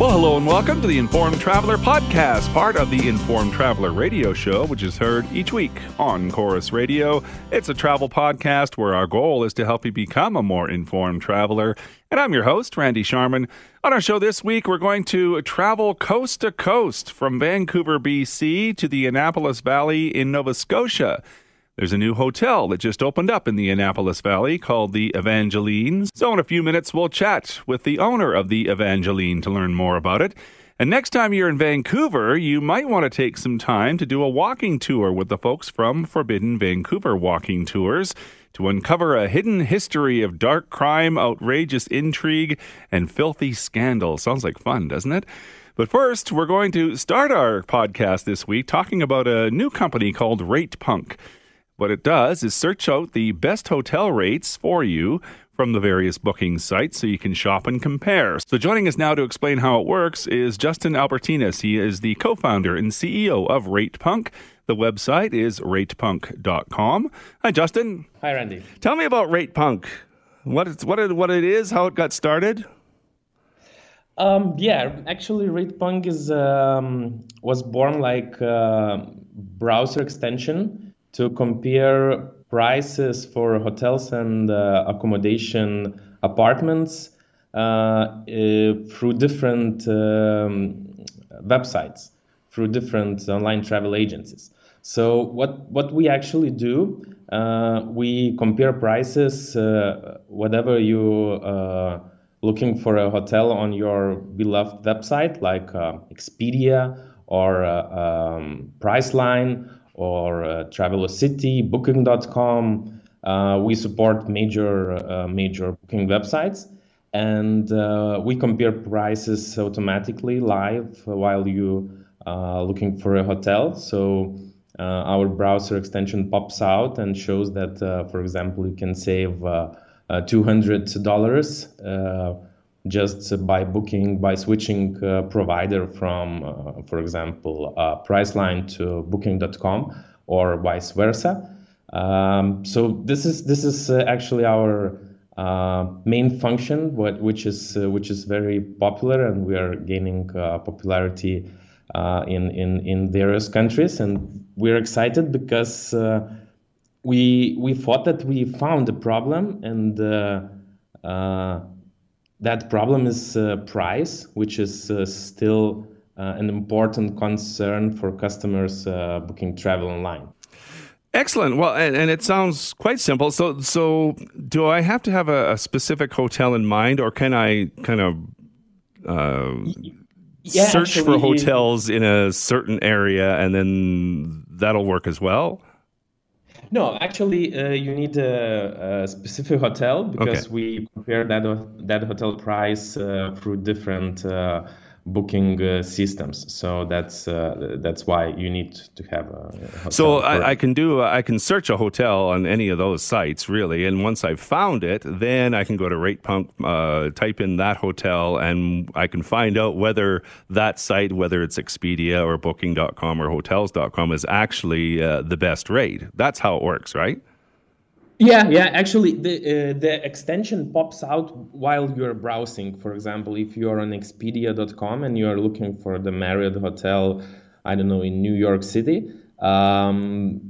Well, hello and welcome to the Informed Traveler podcast, part of the Informed Traveler radio show, which is heard each week on Chorus Radio. It's a travel podcast where our goal is to help you become a more informed traveler. And I'm your host, Randy Sharman. On our show this week, we're going to travel coast to coast from Vancouver, BC to the Annapolis Valley in Nova Scotia. There's a new hotel that just opened up in the Annapolis Valley called the Evangelines. So, in a few minutes, we'll chat with the owner of the Evangeline to learn more about it. And next time you're in Vancouver, you might want to take some time to do a walking tour with the folks from Forbidden Vancouver Walking Tours to uncover a hidden history of dark crime, outrageous intrigue, and filthy scandal. Sounds like fun, doesn't it? But first, we're going to start our podcast this week talking about a new company called RatePunk. What it does is search out the best hotel rates for you from the various booking sites so you can shop and compare. So, joining us now to explain how it works is Justin Albertinus. He is the co founder and CEO of RatePunk. The website is ratepunk.com. Hi, Justin. Hi, Randy. Tell me about RatePunk. What it's, what it, what it is, how it got started. Um, yeah, actually, RatePunk is um, was born like a browser extension to compare prices for hotels and uh, accommodation apartments uh, uh, through different um, websites, through different online travel agencies. So what what we actually do, uh, we compare prices. Uh, whatever you uh, looking for a hotel on your beloved website like Expedia or um, Priceline or uh, Travelocity, Booking.com. Uh, we support major uh, major booking websites, and uh, we compare prices automatically live while you uh, looking for a hotel. So uh, our browser extension pops out and shows that, for example, you can save two hundred dollars just by booking by switching uh, provider from uh, for example uh, priceline to booking.com or vice versa. Um, so this is this is uh, actually our uh, main function what, which is uh, which is very popular and we are gaining popularity in, in in various countries. And we're excited because we we thought that we found the problem and that problem is uh, price, which is uh, still uh, an important concern for customers uh, booking travel online. Excellent. Well, and, and, it sounds quite simple. So, so do I have to have a, a specific hotel in mind, or can I kind of uh, yeah, search actually, for hotels in a certain area, and then that'll work as well? No, actually, uh, you need a, a, specific hotel because okay. we compare that that hotel price uh, through different uh, booking uh, systems. So that's uh, that's why you need to have a. so I, I, can do I can search a hotel on any of those sites really, and once I've found it, then I can go to RatePunk, uh, type in that hotel, and I can find out whether that site, whether it's Expedia or Booking.com or Hotels.com, is actually uh, the best rate. That's how it works, right? Yeah, yeah. Actually, the uh, the extension pops out while you're browsing. For example, if you're on Expedia.com and you're looking for the Marriott hotel, I don't know, in New York City, um,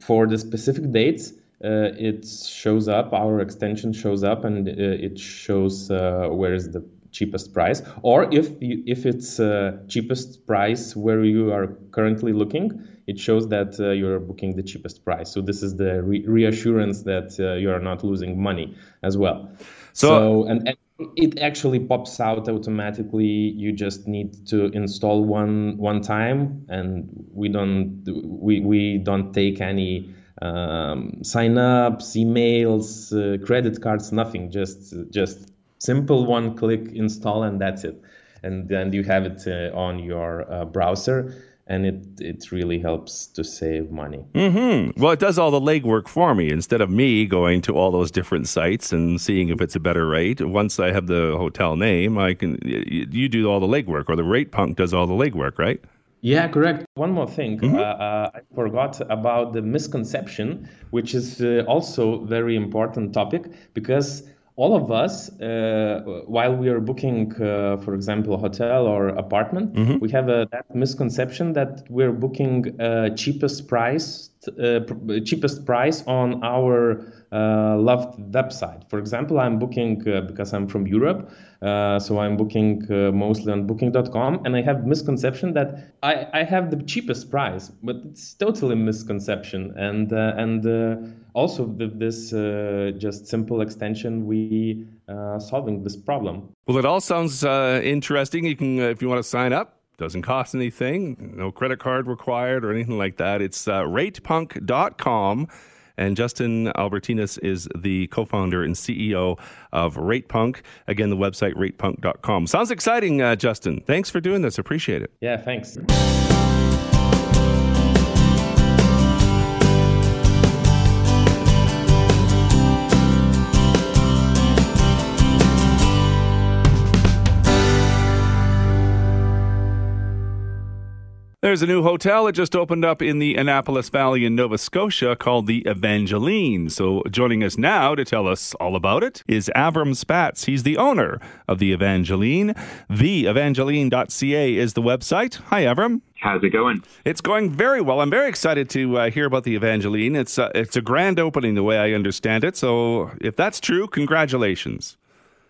for the specific dates, uh, it shows up. Our extension shows up, and uh, it shows uh, where is the cheapest price. Or if you, if it's uh, cheapest price where you are currently looking it shows that uh, you're booking the cheapest price. So this is the re- reassurance that uh, you are not losing money as well. So, so and, and, it actually pops out automatically. You just need to install one one time, and we don't we we don't take any um, sign ups, emails, uh, credit cards, nothing. Just just simple one click install, and that's it. And then you have it uh, on your uh, browser and it it really helps to save money. Mm-hmm. Well, it does all the legwork for me instead of me going to all those different sites and seeing if it's a better rate. Once I have the hotel name, I can you do all the legwork, or the RatePunk does all the legwork, right? Yeah, correct. One more thing, mm-hmm. uh, uh, I forgot about the misconception, which is uh, also very important topic because all of us, uh, while we are booking, uh, for example, a hotel or apartment, mm-hmm. we have a, that misconception that we're booking uh, cheapest price, uh, cheapest price on our uh, loved website. For example, I'm booking uh, because I'm from Europe, uh, so I'm booking uh, mostly on Booking.com, and I have misconception that I, I have the cheapest price, but it's totally misconception. And uh, and also with this just simple extension, we solving this problem. Well, it all sounds interesting. You can if you want to sign up doesn't cost anything, no credit card required or anything like that. It's uh, ratepunk.com. And Justin Albertinus is the co founder and CEO of RatePunk. Again, the website ratepunk.com. Sounds exciting, uh, Justin. Thanks for doing this. Appreciate it. Yeah, thanks. There's a new hotel that just opened up in the Annapolis Valley in Nova Scotia called the Evangeline. So joining us now to tell us all about it is Avram Spatz. He's the owner of the Evangeline. TheEvangeline.ca is the website. Hi, Avram. How's it going? It's going very well. I'm very excited to uh, hear about the Evangeline. It's uh, it's a grand opening, the way I understand it. So, if that's true, congratulations.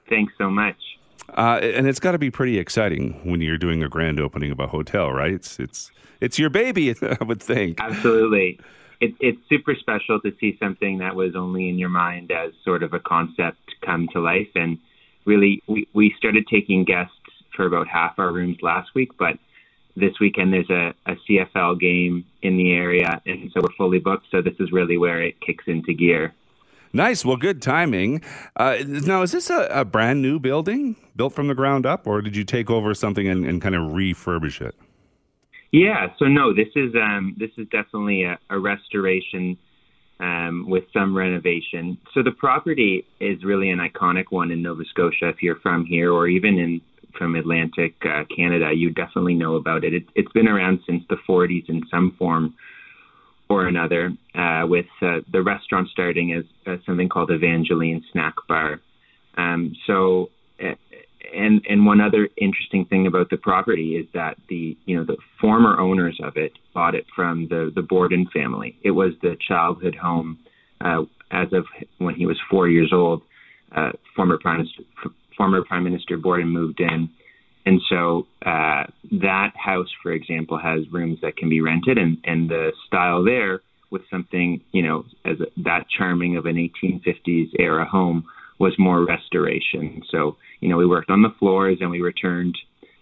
Thanks so much. Uh, and it's got to be pretty exciting when you're doing a grand opening of a hotel, right? It's it's it's your baby, I would think. Absolutely. It, it's super special to see something that was only in your mind as sort of a concept come to life. And really, we, we started taking guests for about half our rooms last week, but this weekend there's a, a CFL game in the area, and so we're fully booked. So this is really where it kicks into gear. Nice. Well, good timing. Uh, now, is this a, a, brand new building built from the ground up, or did you take over something and, and kind of refurbish it? Yeah. So no, this is um, this is definitely a, a restoration um, with some renovation. So the property is really an iconic one in Nova Scotia. If you're from here, or even in from Atlantic uh, Canada, you definitely know about it. it. It's been around since the 40s in some form or another, uh, with uh, the restaurant starting as, as, something called Evangeline Snack Bar. Um, so, uh, and and one other interesting thing about the property is that the you know the former owners of it bought it from the the Borden family. It was the childhood home uh, as of when he was four years old. Uh, former prime minister, former prime minister Borden moved in and so uh, that house, for example, has rooms that can be rented, and, and the style there with something, you know, as a, that charming of an 1850s era home was more restoration. So, you know, we worked on the floors and we returned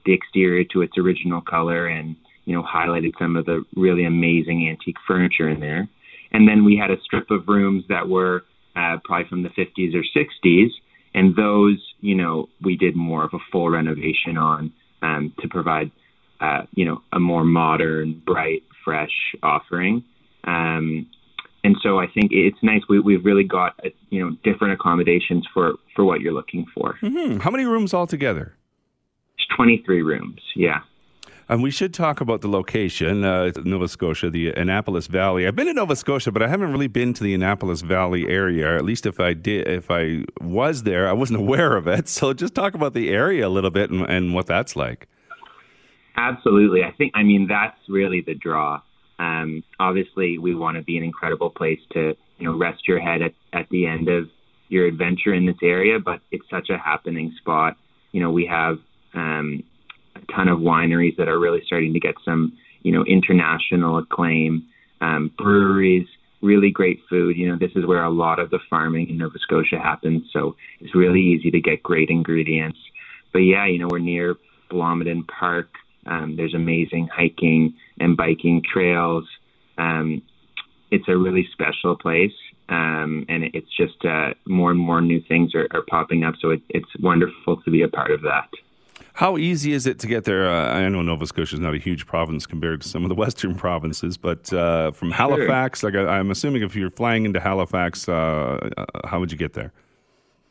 the exterior to its original color and, you know, highlighted some of the really amazing antique furniture in there. And then we had a strip of rooms that were uh, probably from the 50s or 60s and those, you know, we did more of a full renovation on um, to provide, uh, you know, a more modern, bright, fresh offering. Um, and so I think it's nice. We, we've really got, uh, you know, different accommodations for, for what you're looking for. Mm-hmm. How many rooms altogether? It's 23 rooms, yeah. And we should talk about the location, uh, Nova Scotia, the Annapolis Valley. I've been to Nova Scotia, but I haven't really been to the Annapolis Valley area. At least if I did, if I was there, I wasn't aware of it. So just talk about the area a little bit and, and what that's like. Absolutely. I think, I mean, that's really the draw. Um, obviously, we want to be an incredible place to, you know, rest your head at, at the end of your adventure in this area, but it's such a happening spot. You know, we have um, ton of wineries that are really starting to get some, you know, international acclaim. Um, breweries, really great food. You know, this is where a lot of the farming in Nova Scotia happens, so it's really easy to get great ingredients. But yeah, you know, we're near Blomidon Park. Um, there's amazing hiking and biking trails. Um, it's a really special place, um, and it's just uh, more and more new things are, are popping up. So it, it's wonderful to be a part of that. How easy is it to get there? Uh, I know Nova Scotia is not a huge province compared to some of the western provinces, but uh, from Halifax, like I, am assuming if you're flying into Halifax, uh, uh, how would you get there?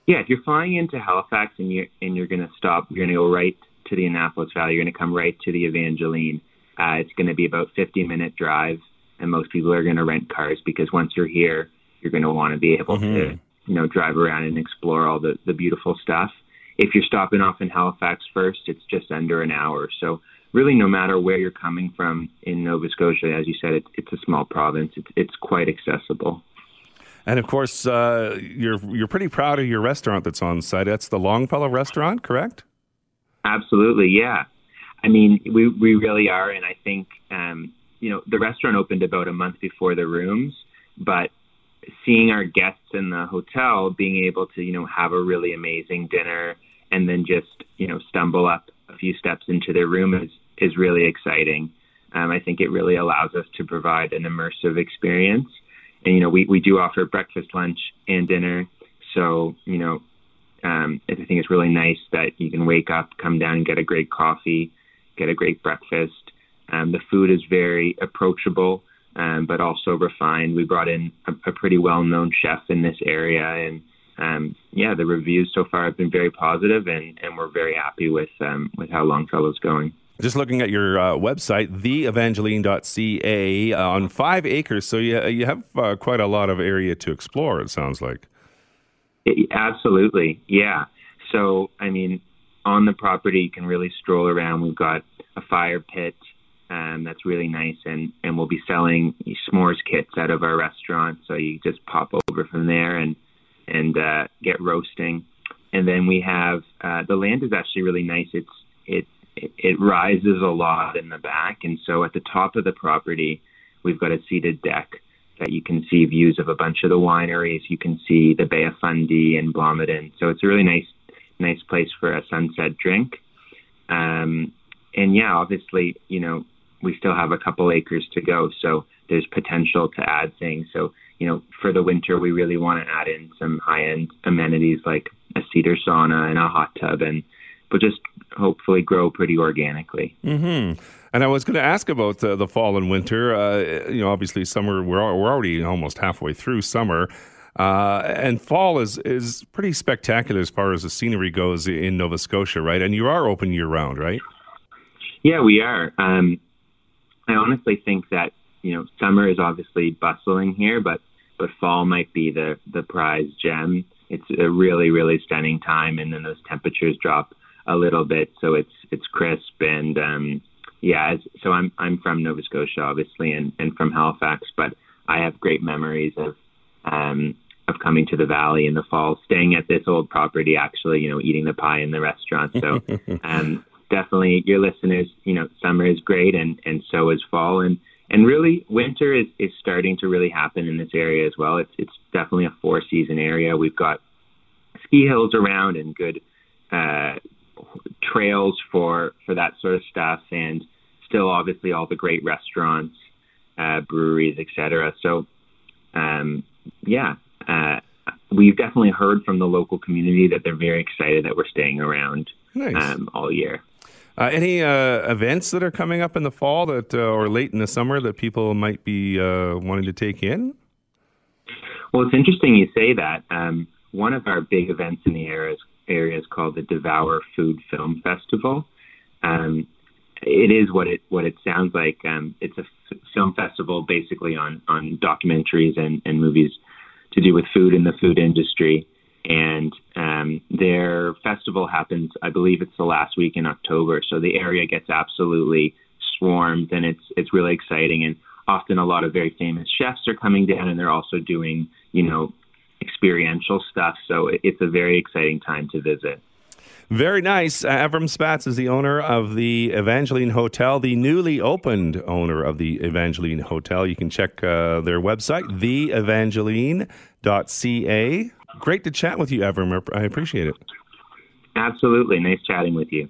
Yeah, if you're flying into Halifax and you're and you're going to stop, you're going to go right to the Annapolis Valley. You're going to come right to the Evangeline. Uh, it's going to be about 50 minute drive, and most people are going to rent cars because once you're here, you're going to want to be able mm-hmm. to you know drive around and explore all the the beautiful stuff. If you're stopping off in Halifax first, it's just under an hour. So really, no matter where you're coming from in Nova Scotia, as you said, it, it's a small province. It's it's quite accessible. And of course, uh, you're you're pretty proud of your restaurant that's on site. That's the Longfellow Restaurant, correct? Absolutely, yeah. I mean, we we really are, and I think um, you know the restaurant opened about a month before the rooms, but seeing our guests in the hotel being able to you know have a really amazing dinner and then just you know stumble up a few steps into their room is is really exciting. Um, I think it really allows us to provide an immersive experience and you know we we do offer breakfast, lunch, and dinner. So you know, um, I think it's really nice that you can wake up, come down, and get a great coffee, get a great breakfast. Um, the food is very approachable, um, but also refined. We brought in a, a pretty well-known chef in this area, and um, yeah, the reviews so far have been very positive, and, and we're very happy with um, with how Longfellow's going. Just looking at your uh, website, theevangeline.ca, uh, on five acres. So you, you have uh, quite a lot of area to explore, it sounds like. It, absolutely. Yeah. So, I mean, on the property, you can really stroll around. We've got a fire pit um, that's really nice, and, and we'll be selling s'mores kits out of our restaurant. So you just pop over from there and, and uh, get roasting. And then we have uh, the land is actually really nice. It's it's it, rises a lot in the back, and so at the top of the property, we've got a seated deck that you can see views of a bunch of the wineries. You can see the Bay of Fundy and Blomidon. So it's a really nice, nice place for a sunset drink. Um, and yeah, obviously, you know, we still have a couple acres to go, so there's potential to add things. So you know, for the winter, we really want to add in some high-end amenities like a cedar sauna and a hot tub and but just hopefully grow pretty organically. Mm-hmm. And I was going to ask about the, the fall and winter. Uh, you know, obviously summer we're we're already almost halfway through summer. Uh, and fall is is pretty spectacular as far as the scenery goes in Nova Scotia, right? And you are open year round, right? Yeah, we are. Um, I honestly think that you know summer is obviously bustling here, but but fall might be the the prize gem. It's a really really stunning time, and then those temperatures drop a little bit, so it's it's crisp and um, yeah. So I'm I'm from Nova Scotia, obviously, and and from Halifax, but I have great memories of um, of coming to the valley in the fall, staying at this old property, actually, you know, eating the pie in the restaurant. So um, definitely, your listeners, you know, summer is great, and and so is fall, and and really winter is is starting to really happen in this area as well. It's it's definitely a four season area. We've got ski hills around and good uh, trails for for that sort of stuff, and still obviously all the great restaurants, uh, breweries, etc. So, um, yeah, uh, we've definitely heard from the local community that they're very excited that we're staying around nice. um, all year. Uh, any uh, events that are coming up in the fall that, uh, or late in the summer that people might be uh, wanting to take in? Well, it's interesting you say that. Um, one of our big events in the area is area is called the Devour Food Film Festival. Um, it is what it what it sounds like. Um, it's a f- film festival basically on on documentaries and, and movies to do with food and the food industry. And um, their festival happens, I believe it's the last week in October. So the area gets absolutely swarmed, and it's it's really exciting. And often a lot of very famous chefs are coming down, and they're also doing you know experiential stuff. So it's a very exciting time to visit. Very nice. Uh, Avram Spatz is the owner of the Evangeline Hotel, the newly opened owner of the Evangeline Hotel. You can check uh, their website, theevangeline.ca. Great to chat with you, Avram. I appreciate it. Absolutely. Nice chatting with you.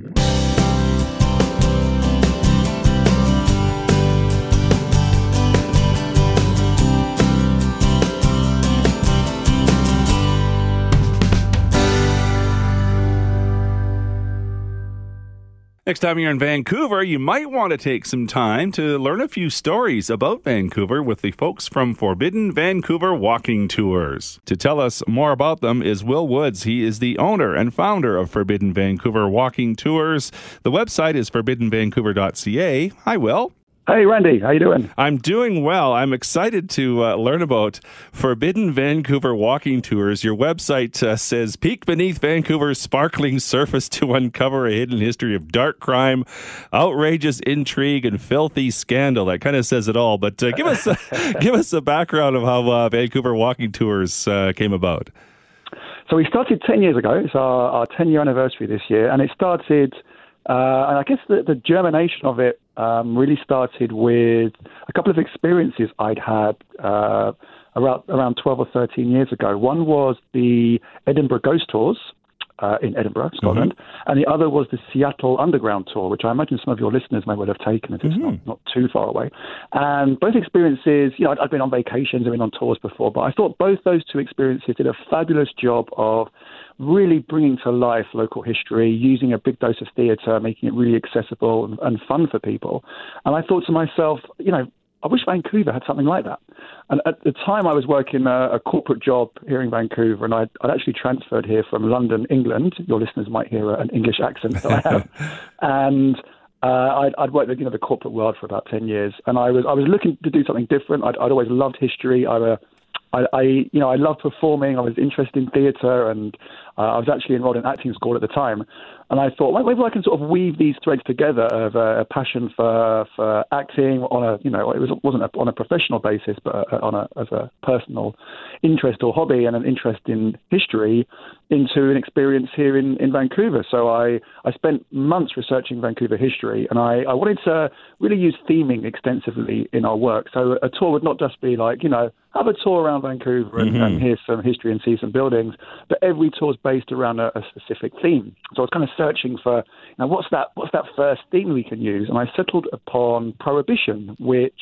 Next time you're in Vancouver, you might want to take some time to learn a few stories about Vancouver with the folks from Forbidden Vancouver Walking Tours. To tell us more about them is Will Woods. He is the owner and founder of Forbidden Vancouver Walking Tours. The website is forbiddenvancouver.ca. Hi, Will. Hey, Randy, how you doing? I'm doing well. I'm excited to uh, learn about Forbidden Vancouver walking tours. Your website uh, says peek beneath Vancouver's sparkling surface to uncover a hidden history of dark crime, outrageous intrigue, and filthy scandal. That kind of says it all. But uh, give us a, give us a background of how uh, Vancouver walking tours uh, came about. So we started ten years ago. It's our, our ten year anniversary this year, and it started. Uh, and I guess the, the germination of it um, really started with a couple of experiences I'd had uh, around around 12 or 13 years ago. One was the Edinburgh Ghost Tours. Uh, in Edinburgh, Scotland, mm-hmm. and the other was the Seattle Underground Tour, which I imagine some of your listeners may well have taken if it's mm-hmm. not, not too far away. And both experiences, you know, I'd, I'd been on vacations, I've been on tours before, but I thought both those two experiences did a fabulous job of really bringing to life local history, using a big dose of theatre, making it really accessible and, and fun for people. And I thought to myself, you know, I wish Vancouver had something like that. And at the time, I was working a, a corporate job here in Vancouver, and I'd, I'd, actually transferred here from London, England. Your listeners might hear an English accent that I have. and uh, I'd, I'd, worked in you know, the corporate world for about 10 years, and I was, I was looking to do something different. I'd, I'd always loved history. I'm a I, I, you know, I love performing. I was interested in theatre, and uh, I was actually enrolled in acting school at the time. And I thought, maybe I can sort of weave these threads together of a, a passion for for acting on a, you know, it was, wasn't a, on a professional basis, but a, on a as a personal interest or hobby and an interest in history into an experience here in, in Vancouver. So I, I spent months researching Vancouver history, and I, I wanted to really use theming extensively in our work. So a tour would not just be like, you know, have a tour around Vancouver and, mm-hmm. and hear some history and see some buildings, but every tour is based around a, a specific theme. So I was kind of searching for, you know, what's that, what's that first theme we can use? And I settled upon prohibition, which,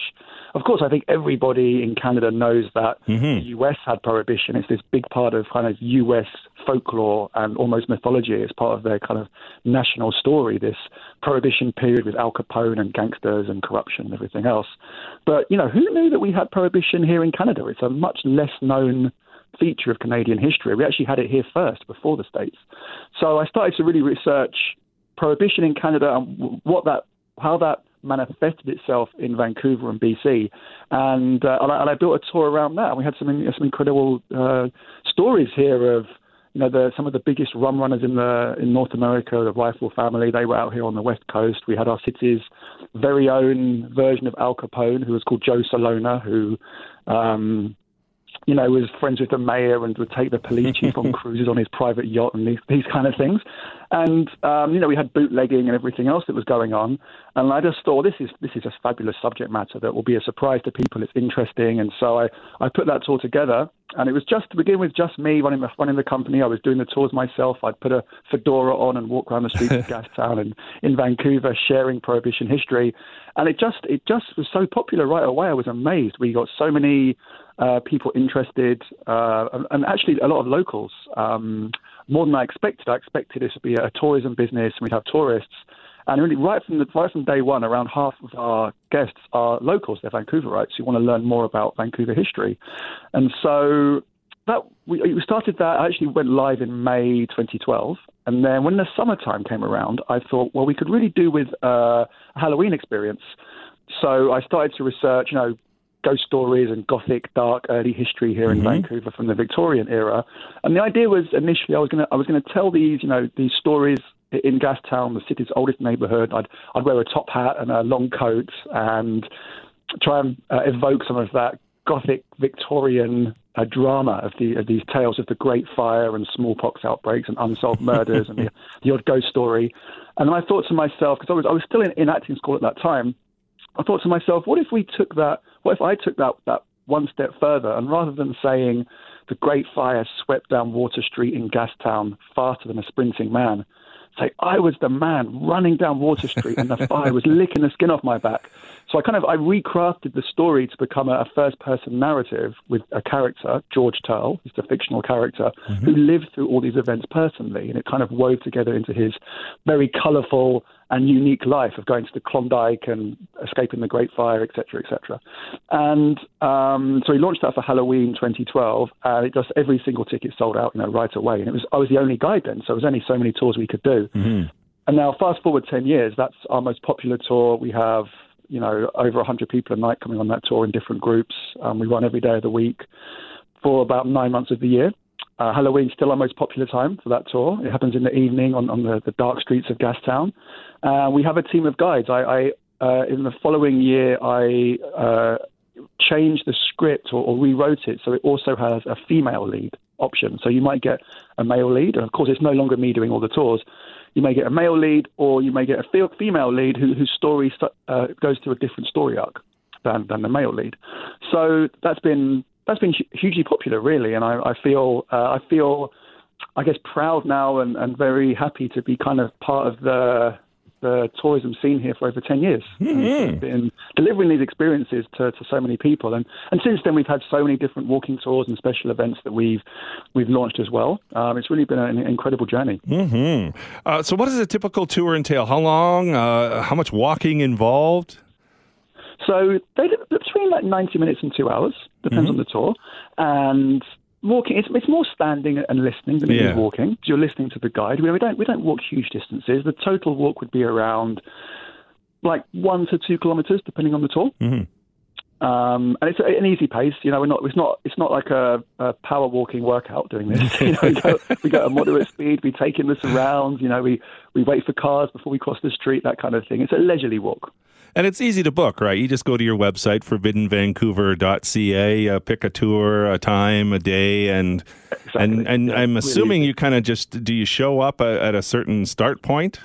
of course, I think everybody in Canada knows that mm-hmm. the US had prohibition. It's this big part of kind of US folklore and almost mythology It's part of their kind of national story, this prohibition period with Al Capone and gangsters and corruption and everything else. But, you know, who knew that we had prohibition here in Canada? It's a much less known feature of Canadian history. We actually had it here first before the States. So I started to really research prohibition in Canada and what that, how that manifested itself in Vancouver and BC, and uh, and, I, and, I, built a tour around that. We had some some incredible uh, stories here of you know, the, some of the biggest rum runners in the in North America, the Reifel family, they were out here on the west coast. We had our city's very own version of Al Capone, who was called Joe Celona, who um, you know, was friends with the mayor and would take the police chief on cruises on his private yacht and these, these kind of things. And um, you know, we had bootlegging and everything else that was going on. And I just thought this is this is a fabulous subject matter that will be a surprise to people. It's interesting, and so I I put that tour together. And it was just to begin with, just me running the running the company. I was doing the tours myself. I'd put a fedora on and walk around the streets of Gastown and in Vancouver, sharing Prohibition history. And it just it just was so popular right away. I was amazed. We got so many uh, people interested, uh, and actually a lot of locals. Um, more than I expected. I expected this to be a tourism business, and we'd have tourists. And really, right from the right from day one, around half of our guests are locals. They're Vancouverites who want to learn more about Vancouver history. And so that we, we started that. I actually went live in May 2012, and then when the summertime came around, I thought, well, we could really do with uh, a Halloween experience. So I started to research, you know, ghost stories and gothic dark early history here mm-hmm. in Vancouver from the Victorian era. And the idea was initially I was going to I was going to tell these you know these stories in Gastown, the city's oldest neighbourhood. I'd I'd wear a top hat and a long coat and try and uh, evoke some of that gothic Victorian uh, drama of, the, of these tales of the Great Fire and smallpox outbreaks and unsolved murders and the, the odd ghost story. And then I thought to myself, because I was I was still in, in acting school at that time, I thought to myself, what if we took that? What if I took that that one step further, and rather than saying the Great Fire swept down Water Street in Gastown faster than a sprinting man, say I was the man running down Water Street and the fire was licking the skin off my back. So I kind of I recrafted the story to become a, a first person narrative with a character, George Turl, who's a fictional character, mm-hmm. who lived through all these events personally, and it kind of wove together into his very colourful and unique life of going to the Klondike and escaping the Great Fire, etc., etc. And um, so he launched that for Halloween 2012, and it just every single ticket sold out, you know, right away. And it was I was the only guide then, so there was only so many tours we could do. Mm-hmm. And now, fast forward 10 years, that's our most popular tour. We have you know, over 100 people a night coming on that tour in different groups. Um, we run every day of the week for about nine months of the year. Uh, Halloween's still our most popular time for that tour. It happens in the evening on, on the, the dark streets of Gastown. Uh, we have a team of guides. I, I uh, in the following year, I uh, changed the script or, or, rewrote it so it also has a female lead option. So you might get a male lead, and of course, it's no longer me doing all the tours. You may get a male lead, or you may get a female lead who, whose story uh, goes through a different story arc than, than the male lead. So that's been that's been hugely popular, really, and I, I feel uh, I feel I guess proud now and, and very happy to be kind of part of the the tourism scene here for over 10 years. Mm-hmm. Been delivering these experiences to, to so many people. And, and since then, we've had so many different walking tours and special events that we've, we've launched as well. Um, it's really been an incredible journey. Mm-hmm. Uh, so, what does a typical tour entail? How long? Uh, how much walking involved? So, they between like 90 minutes and two hours, depends mm-hmm. on the tour. And walking it's, it's more standing and listening than it yeah. is walking you're listening to the guide we, we don't we don't walk huge distances the total walk would be around like one to two kilometers depending on the tour mm-hmm. Um, and it's an easy pace. You know, we're not. It's not. It's not like a, a power walking workout doing this. You know, we go, we go at a moderate speed. We take in the surrounds. You know, we we wait for cars before we cross the street. That kind of thing. It's a leisurely walk. And it's easy to book, right? You just go to your website, forbiddenvancouver.ca, uh, pick a tour, a time, a day, and exactly. and and yeah, I'm assuming really you kind of just do you show up at a certain start point?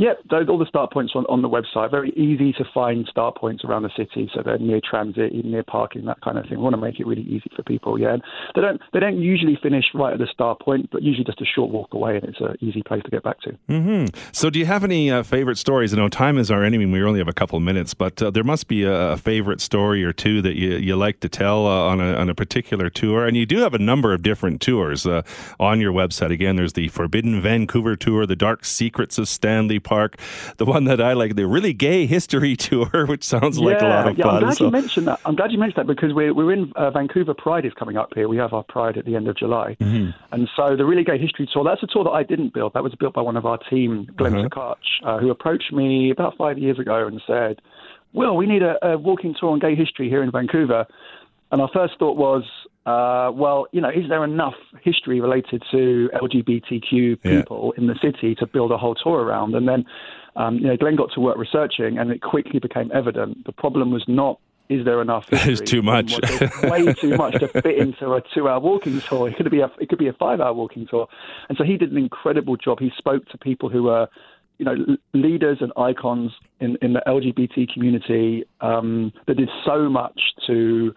Yep, all the start points on, on the website. Very easy to find start points around the city, so they're near transit, near parking, that kind of thing. We want to make it really easy for people. Yeah, and they don't they don't usually finish right at the start point, but usually just a short walk away, and it's an easy place to get back to. Mm-hmm. So, do you have any uh, favorite stories? I know time is our enemy. We only have a couple of minutes, but uh, there must be a, a, favorite story or two that you, you like to tell uh, on a on a particular tour. And you do have a number of different tours uh, on your website. Again, there's the Forbidden Vancouver tour, the Dark Secrets of Stanley Park, the one that I like, the really gay history tour, which sounds yeah, like a lot of yeah, fun. I'm glad so. you mentioned that. I'm glad you mentioned that because we're we're in uh, Vancouver. Pride is coming up here. We have our Pride at the end of July, mm-hmm. and so the really gay history tour. That's a tour that I didn't build. That was built by one of our team, Glenn uh uh, who approached me about five years ago and said, "Well, we need a, a walking tour on gay history here in Vancouver." And our first thought was, uh, well, you know, is there enough history related to LGBTQ people yeah. in the city to build a whole tour around? And then um, you know, Glenn got to work researching, and it quickly became evident the problem was not is there enough? It's too much. way too much to fit into a two-hour walking tour. It could be a it could be a five-hour walking tour, and so he did an incredible job. He spoke to people who were, you know, leaders and icons in in the LGBT community um, that did so much to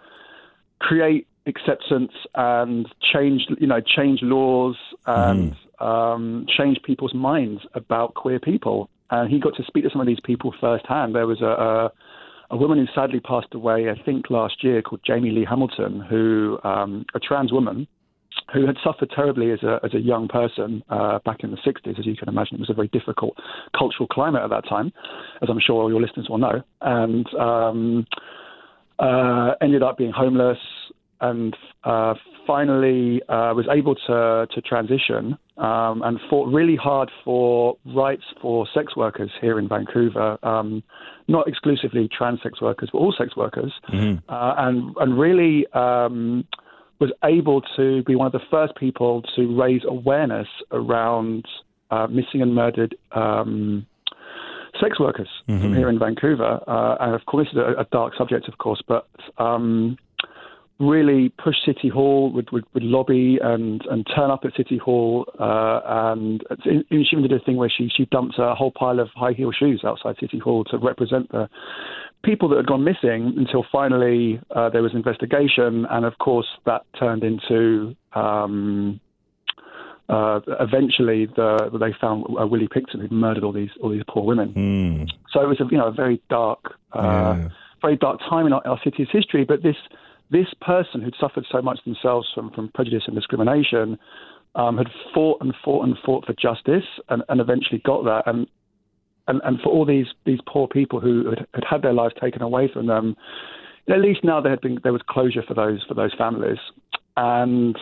create acceptance and change you know change laws and mm. um, change people's minds about queer people and he got to speak to some of these people firsthand. There was a, a, a woman who sadly passed away, I think last year, called Jamie Lee Hamilton, who um, a trans woman who had suffered terribly as a as a young person uh, back in the 60s. As you can imagine, it was a very difficult cultural climate at that time, as I'm sure all your listeners will know, and um, uh, ended up being homeless and uh, finally uh, was able to to transition um, and fought really hard for rights for sex workers here in Vancouver, um, not exclusively trans sex workers, but all sex workers, mm-hmm. uh, and and really um, was able to be one of the first people to raise awareness around uh, missing and murdered. Um, sex workers mm-hmm. here in Vancouver, uh, and of course, this is a, a, dark subject, of course, but um, really push City Hall, would, would, would lobby and, and turn up at City Hall. Uh, and she even did a thing where she, she dumped a whole pile of high heel shoes outside City Hall to represent the people that had gone missing until finally uh, there was an investigation. And of course, that turned into. Um, uh, eventually, the, they found uh, Willie Pickton who'd murdered all these all these poor women. Mm. So it was a you know a very dark, uh, yeah. very dark time in our, our city's history. But this this person who'd suffered so much themselves from, from prejudice and discrimination um, had fought and fought and fought for justice and, and eventually got that. And, and, and for all these, these poor people who had, had had their lives taken away from them, at least now there had been there was closure for those for those families. And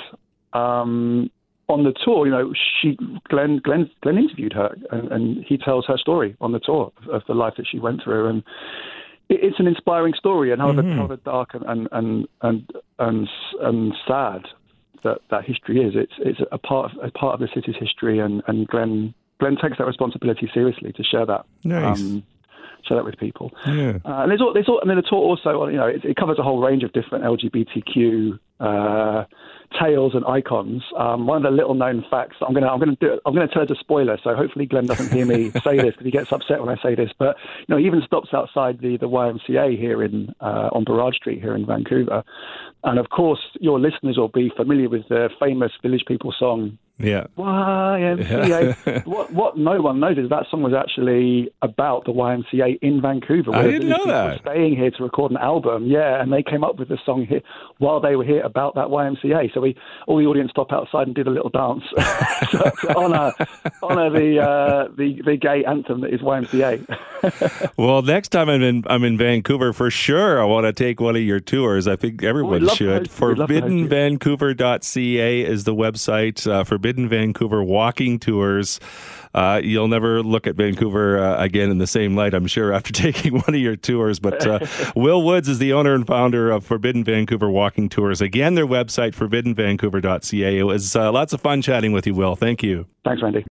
um, on the tour, you know, she Glenn Glenn Glenn interviewed her, and, and he tells her story on the tour of, of the life that she went through, and it's an inspiring story, and however, mm-hmm. however dark and and and and, and sad that that history is, it's it's a part of, a part of the city's history, and and Glenn Glenn takes that responsibility seriously to share that. Nice. Um, share that with people. Yeah. Uh, and there's all, there's all, I mean, the talk also, you know, it, it covers a whole range of different LGBTQ uh, tales and icons. Um, one of the little known facts I'm gonna I'm gonna do I'm gonna turn to spoiler, so hopefully Glenn doesn't hear me say this because he gets upset when I say this. But you know, he even stops outside the the YMCA here in uh, on Burrard Street here in Vancouver, and of course your listeners will be familiar with the famous Village People song yeah. YMCA. what what no one knows is that song was actually about the YMCA in Vancouver. I didn't know that. Staying here to record an album, yeah, and they came up with the song here while they were here about that YMCA. So we all the audience stopped outside and did a little dance to, to honor honor the, uh, the the gay anthem that is YMCA. well, next time I'm in I'm in Vancouver for sure. I want to take one of your tours. I think everyone should. Forbiddenvancouver.ca is the website. Uh, Forbidden Forbidden Vancouver walking tours. Uh, you'll never look at Vancouver uh, again in the same light, I'm sure, after taking one of your tours. But uh, Will Woods is the owner and founder of Forbidden Vancouver Walking Tours. Again, their website, forbiddenvancouver.ca. It was uh, lots of fun chatting with you, Will. Thank you. Thanks, Randy.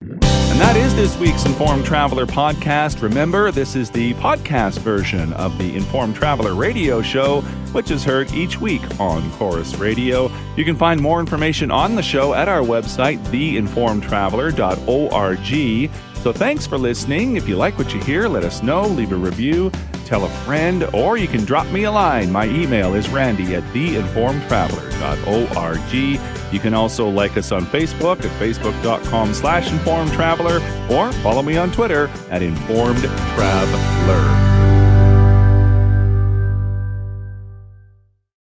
And that is this week's Informed Traveler podcast. Remember, this is the podcast version of the Informed Traveler radio show, which is heard each week on Chorus Radio. You can find more information on the show at our website, theinformedtraveler.org. So thanks for listening. If you like what you hear, let us know, leave a review, tell a friend, or you can drop me a line. My email is randy at theinformedtraveler.org. You can also like us on Facebook at facebook.com slash informedtraveler or follow me on Twitter at informed traveler.